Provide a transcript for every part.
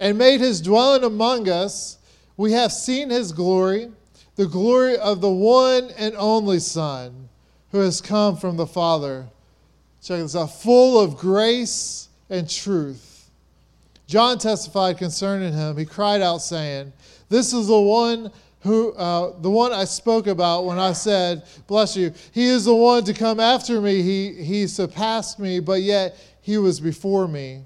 and made his dwelling among us. We have seen his glory, the glory of the one and only Son who has come from the Father. Check this out full of grace and truth. John testified concerning him. He cried out, saying, This is the one who uh, the one I spoke about when I said, "Bless you." He is the one to come after me. He he surpassed me, but yet he was before me.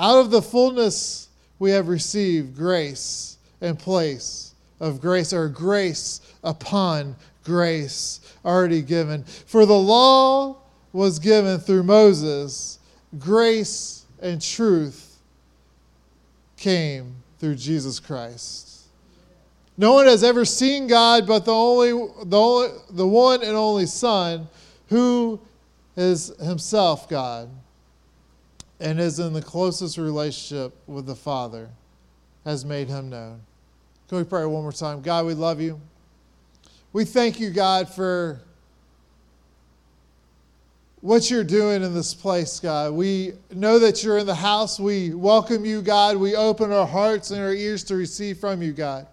Out of the fullness we have received grace and place of grace, or grace upon grace already given. For the law was given through Moses, grace and truth came through Jesus Christ. No one has ever seen God but the only the, only, the one and only Son who is himself God and is in the closest relationship with the Father has made him known. Can we pray one more time? God, we love you. We thank you, God, for what you're doing in this place, God. We know that you're in the house. We welcome you, God. We open our hearts and our ears to receive from you, God.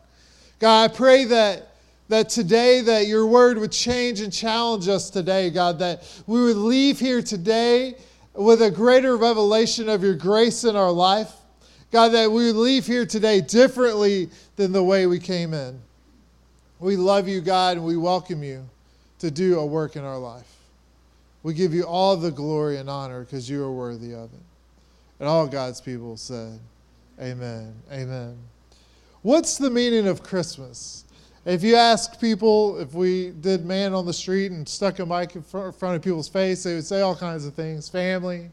God, I pray that, that today that your word would change and challenge us today, God, that we would leave here today with a greater revelation of your grace in our life. God, that we leave here today differently than the way we came in. We love you, God, and we welcome you to do a work in our life. We give you all the glory and honor because you are worthy of it. And all God's people said, Amen. Amen. What's the meaning of Christmas? If you ask people, if we did man on the street and stuck a mic in front of people's face, they would say all kinds of things family.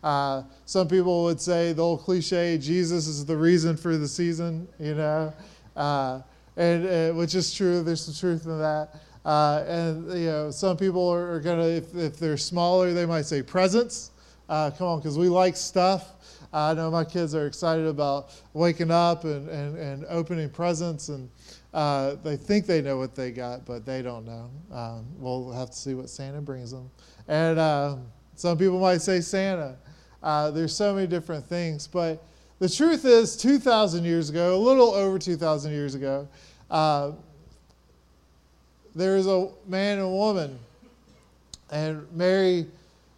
Uh, some people would say the old cliche, Jesus is the reason for the season, you know, uh, and uh, which is true. There's some truth in that. Uh, and you know, some people are, are gonna, if, if, they're smaller, they might say presents. Uh, come on, because we like stuff. I know my kids are excited about waking up and, and, and opening presents, and uh, they think they know what they got, but they don't know. Um, we'll have to see what Santa brings them. And uh, some people might say Santa. Uh, there's so many different things, but the truth is, 2,000 years ago, a little over 2,000 years ago, uh, there was a man and a woman, and Mary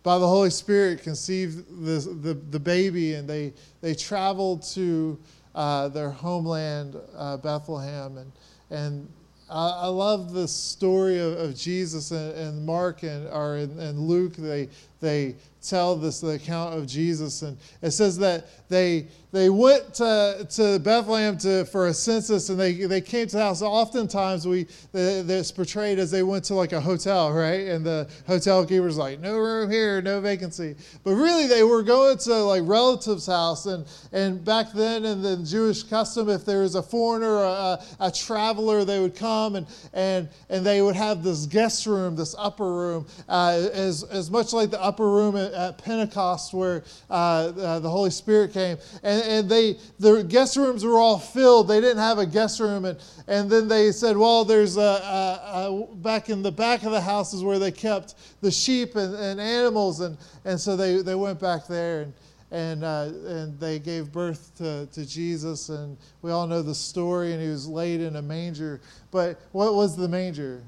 by the Holy Spirit conceived the, the, the baby, and they, they traveled to uh, their homeland, uh, Bethlehem. And, and I, I love the story of, of Jesus and, and Mark and, or, and Luke. They, they tell this the account of Jesus, and it says that they they went to, to Bethlehem to, for a census, and they, they came to the house. Oftentimes, we it's portrayed as they went to like a hotel, right? And the hotel keeper's like, "No room here, no vacancy." But really, they were going to like relatives' house, and and back then in the Jewish custom, if there was a foreigner, a, a traveler, they would come and and and they would have this guest room, this upper room, uh, as as much like the upper room at, at Pentecost where uh, uh, the Holy Spirit came. And, and they, the guest rooms were all filled. They didn't have a guest room. And, and then they said, well, there's a, a, a back in the back of the house is where they kept the sheep and, and animals. And, and so they, they went back there and, and, uh, and they gave birth to, to Jesus. And we all know the story, and he was laid in a manger. But what was the manger?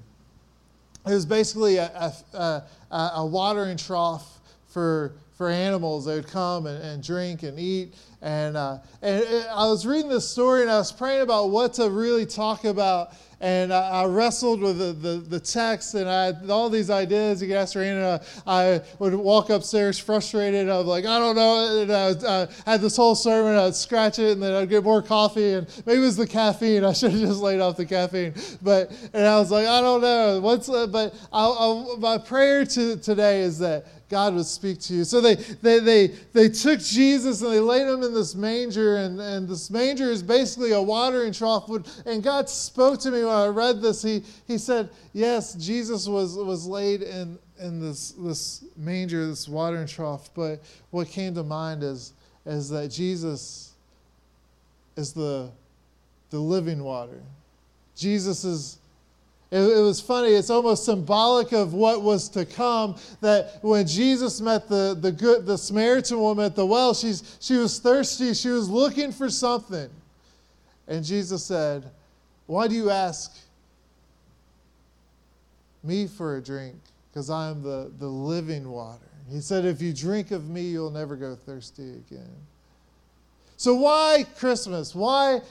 It was basically a, a, a, a watering trough for, for animals. They would come and, and drink and eat. And, uh, and I was reading this story and I was praying about what to really talk about. And I, I wrestled with the, the, the, text and I had all these ideas. You could ask Rena. I would walk upstairs frustrated. I was like, I don't know. And I, I had this whole sermon. I'd scratch it and then I'd get more coffee. And maybe it was the caffeine. I should have just laid off the caffeine. But and I was like, I don't know. What's uh, but I'll, I'll, my prayer to, today is that God would speak to you. So they, they, they, they took Jesus and they laid him in this manger, and, and this manger is basically a watering trough. And God spoke to me when I read this. He, he said, Yes, Jesus was, was laid in, in this, this manger, this watering trough. But what came to mind is, is that Jesus is the, the living water. Jesus is It, it, was funny. It's almost symbolic of what was to come. That when Jesus met the, the good the Samaritan woman at the well, she's she was thirsty. She was looking for something, and Jesus said, "Why do you ask me for a drink? Because I am the the living water." He said, "If you drink of me, you'll never go thirsty again." So why Christmas? Why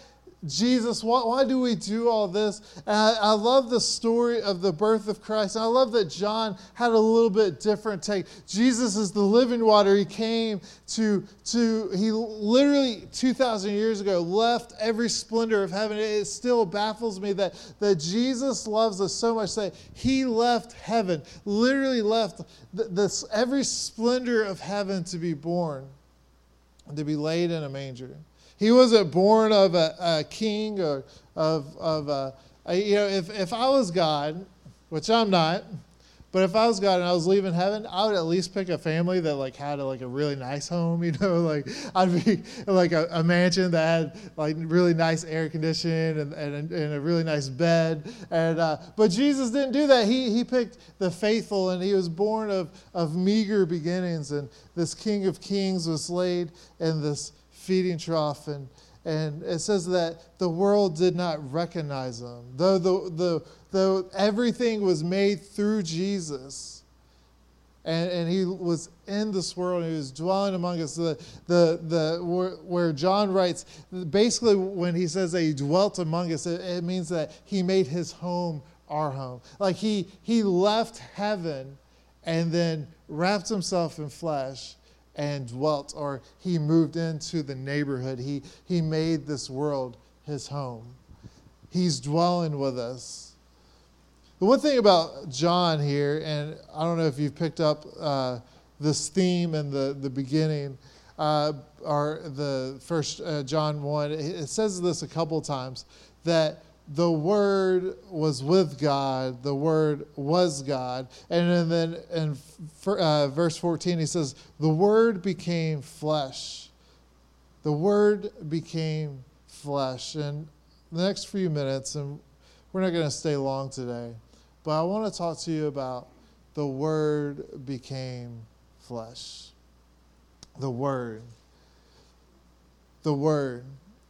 Jesus, why, why, do we do all this? And I, I, love the story of the birth of Christ. And I love that John had a little bit different take. Jesus is the living water. He came to, to he literally 2,000 years ago left every splendor of heaven. It still baffles me that, that Jesus loves us so much that he left heaven, literally left this, every splendor of heaven to be born to be laid in a manger. He wasn't born of a, a king or of, of a, a, you know, if, if I was God, which I'm not, but if I was God and I was leaving heaven, I would at least pick a family that like had a, like a really nice home, you know, like I'd be like a, a mansion that had like really nice air conditioning and, and, and a really nice bed. And uh, but Jesus didn't do that. He he picked the faithful, and he was born of of meager beginnings. And this King of Kings was laid in this feeding trough and and it says that the world did not recognize him though the, the though everything was made through jesus and, and he was in this world and he was dwelling among us the, the, the, where, where john writes basically when he says that he dwelt among us it, it means that he made his home our home. Like he he left heaven and then wrapped himself in flesh and dwelt, or he moved into the neighborhood. He, he made this world his home. He's dwelling with us. The one thing about John here, and I don't know if you've picked up uh, this theme in the, the beginning, uh, or the first uh, John 1, it says this a couple times that the Word was with God, the Word was God. And then in uh, verse 14, he says, The Word became flesh. The Word became flesh. And the next few minutes, and we're not going to stay long today, but I want to talk to you about the Word became flesh. The Word. The Word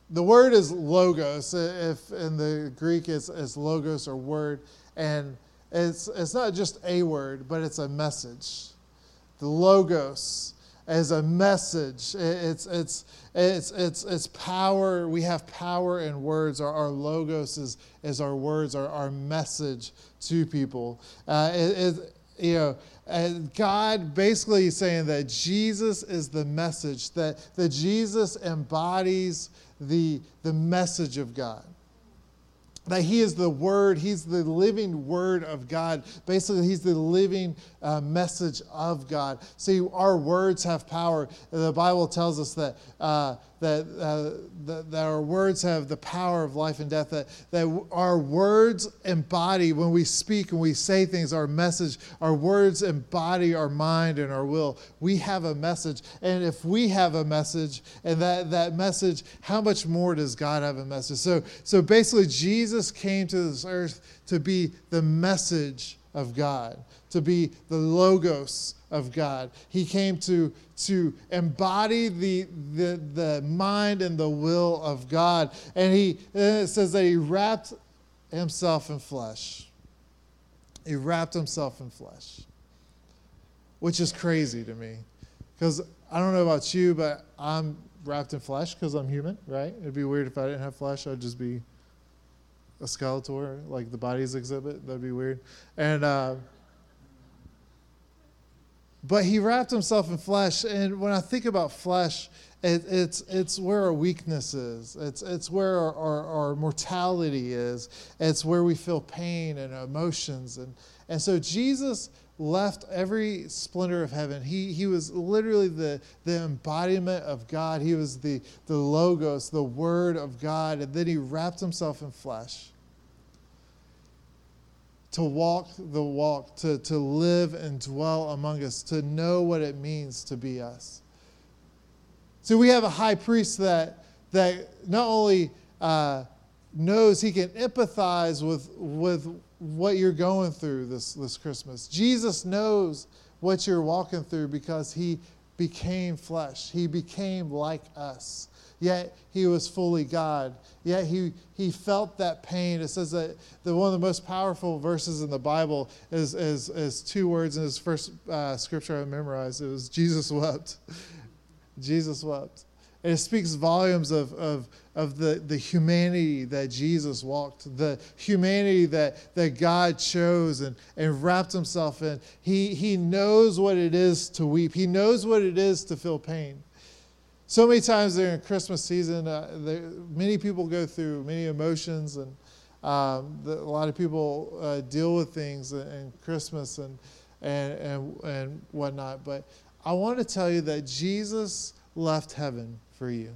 the word is logos. If in the Greek it's, it's logos or word, and it's it's not just a word, but it's a message. The logos is a message. It's it's it's it's it's power. We have power in words. Our, our logos is is our words, our, our message to people. Uh, it, it, you know, and God basically saying that Jesus is the message, that, that Jesus embodies the, the message of God. That he is the word, he's the living word of God. Basically, he's the living uh, message of God. See, our words have power. The Bible tells us that uh, that, uh, that, that, our words have the power of life and death, that, that our words embody, when we speak and we say things, our message, our words embody our mind and our will. We have a message. And if we have a message, and that, that message, how much more does God have a message? So, so basically, Jesus came to this earth to be the message of God, to be the logos of God. He came to, to embody the, the, the mind and the will of God. And he and it says that he wrapped himself in flesh. He wrapped himself in flesh, which is crazy to me. Because I don't know about you, but I'm wrapped in flesh because I'm human, right? It'd be weird if I didn't have flesh. I'd just be a Skeletor, like the bodies exhibit. That'd be weird. And uh, but he wrapped himself in flesh, and when I think about flesh, it, it's it's where our weakness is. It's it's where our, our, our mortality is. It's where we feel pain and emotions, and and so Jesus left every splendor of heaven. He, he was literally the, the embodiment of God. He was the, the logos, the word of God. And then he wrapped himself in flesh to walk the walk, to, to live and dwell among us, to know what it means to be us. So we have a high priest that, that not only uh, knows he can empathize with, with what you're going through this, this Christmas. Jesus knows what you're walking through because he became flesh. He became like us. Yet he was fully God. Yet he, he felt that pain. It says that the, one of the most powerful verses in the Bible is, is, is two words in his first uh, scripture I memorized. It was Jesus wept. Jesus wept. And it speaks volumes of, of, of the, the humanity that Jesus walked, the humanity that, that God chose and, and wrapped himself in. He, he knows what it is to weep, He knows what it is to feel pain. So many times during Christmas season, uh, many people go through many emotions, and um, the, a lot of people uh, deal with things in, in Christmas and, and, and, and whatnot. But I want to tell you that Jesus left heaven for you.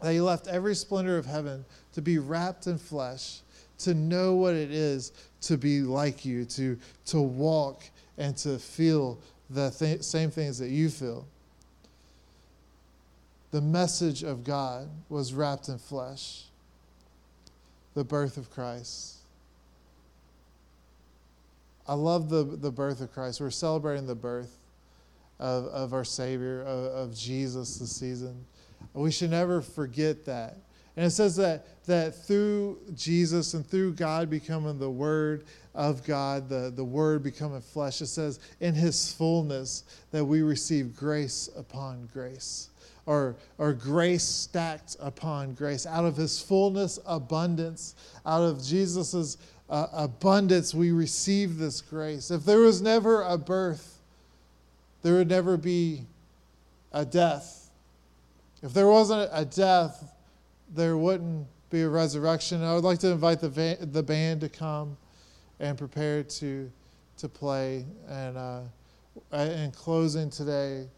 That he left every splendor of heaven to be wrapped in flesh, to know what it is to be like you, to, to walk and to feel the th- same things that you feel. The message of God was wrapped in flesh, the birth of Christ. I love the, the birth of Christ. We're celebrating the birth of, of our Savior, of, of Jesus this season. We should never forget that. And it says that, that through Jesus and through God becoming the Word of God, the, the Word becoming flesh, it says in His fullness that we receive grace upon grace, or, or grace stacked upon grace. Out of His fullness, abundance, out of Jesus' uh, abundance, we receive this grace. If there was never a birth, there would never be a death. If there wasn't a death, there wouldn't be a resurrection. I would like to invite the, the band to come and prepare to, to play. And uh, in closing today,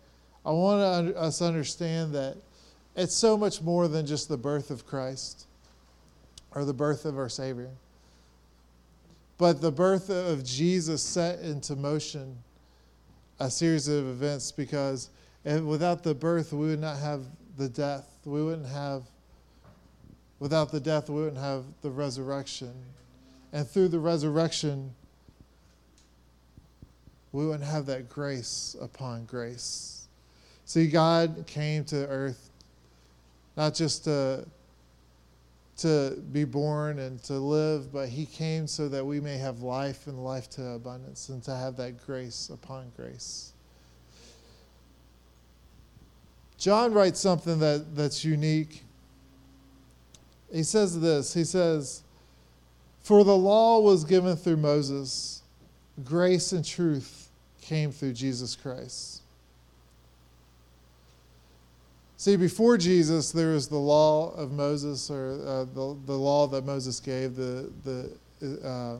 I want us to understand that it's so much more than just the birth of Christ or the birth of our Savior. But the birth of Jesus set into motion a series of events because without the birth, we would not have the death. We wouldn't have, without the death, we wouldn't have the resurrection. And through the resurrection, we wouldn't have that grace upon grace. See, God came to earth not just to to be born and to live, but he came so that we may have life and life to abundance and to have that grace upon grace. John writes something that, that's unique. He says this He says, For the law was given through Moses, grace and truth came through Jesus Christ. See, before Jesus, there was the law of Moses, or uh, the, the law that Moses gave, the, the uh,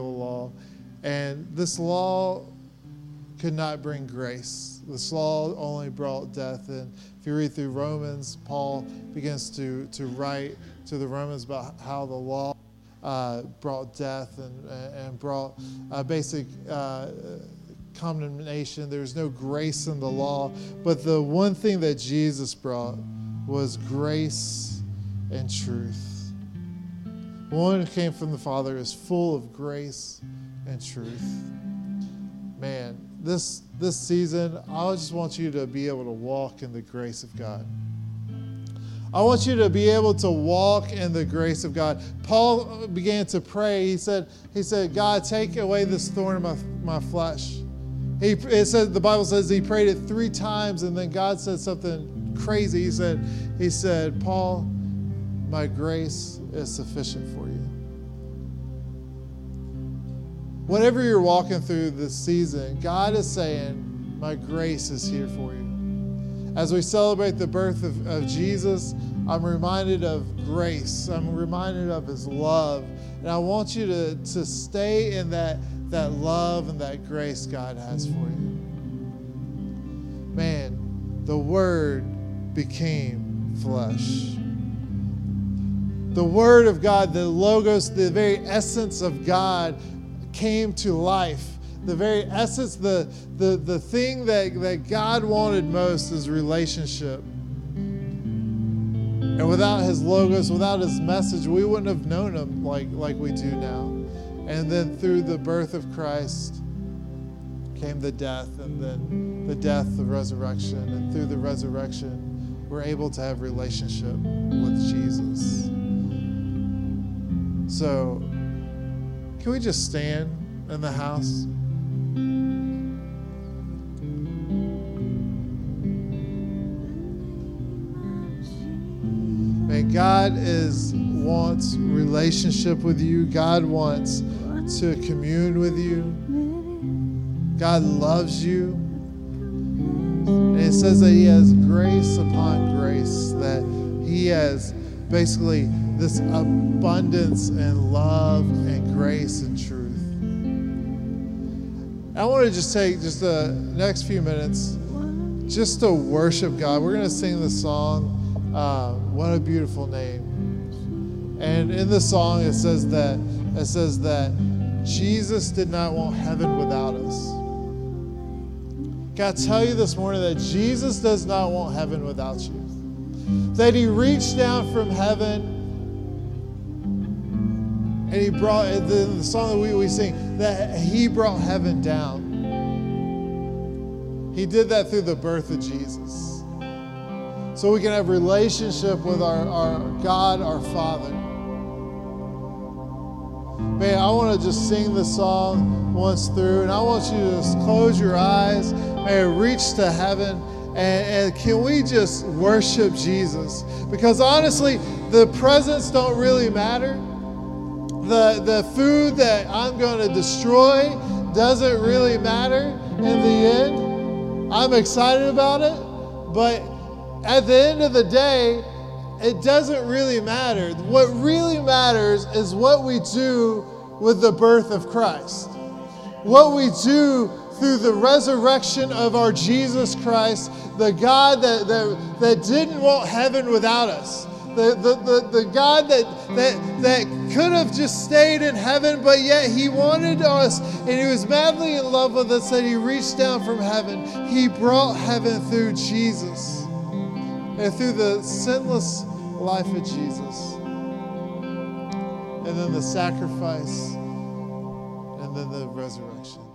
law. And this law could not bring grace. This law only brought death. And if you read through Romans, Paul begins to, to write to the Romans about how the law uh, brought death and, and brought uh, basic uh, condemnation. There's no grace in the law. But the one thing that Jesus brought was grace and truth. One who came from the Father is full of grace and truth. Man, this this season, I just want you to be able to walk in the grace of God. I want you to be able to walk in the grace of God. Paul began to pray. He said, he said, God, take away this thorn in my, my flesh. He, it says, the Bible says he prayed it three times, and then God said something crazy. He said, he said, Paul, my grace is sufficient for you. Whatever you're walking through this season, God is saying, My grace is here for you. As we celebrate the birth of, of Jesus, I'm reminded of grace. I'm reminded of his love. And I want you to, to stay in that that love and that grace God has for you. Man, the Word became flesh. The Word of God, the Logos, the very essence of God came to life. The very essence, the, the, the thing that, that God wanted most is relationship. And without his logos, without his message, we wouldn't have known him like, like we do now. And then through the birth of Christ came the death, and then the death, the resurrection. And through the resurrection, we're able to have relationship with Jesus. So, can we just stand in the house? Man, God is wants relationship with you. God wants to commune with you. God loves you. And it says that He has grace upon grace, that He has basically this abundance and love and grace and truth. I want to just take just the next few minutes just to worship God. We're going to sing the song, uh, What a Beautiful Name. And in the song, it says that it says that Jesus did not want heaven without us. I tell you this morning that Jesus does not want heaven without you? That he reached down from heaven and he brought the, the song that we, we sing that he brought heaven down. He did that through the birth of Jesus. So we can have relationship with our, our God, our Father. Man, I want to just sing the song once through, and I want you to just close your eyes and reach to heaven. And, and, can we just worship Jesus? Because honestly, the presents don't really matter. The, the food that I'm going to destroy doesn't really matter in the end. I'm excited about it, but at the end of the day, it doesn't really matter. What really matters is what we do with the birth of Christ. What we do through the resurrection of our Jesus Christ, the God that, that, that didn't want heaven without us. The, the, the, the God that, that, that could have just stayed in heaven, but yet He wanted us and He was madly in love with us that He reached down from heaven. He brought heaven through Jesus and through the sinless life of Jesus. And then the sacrifice, and then the resurrection.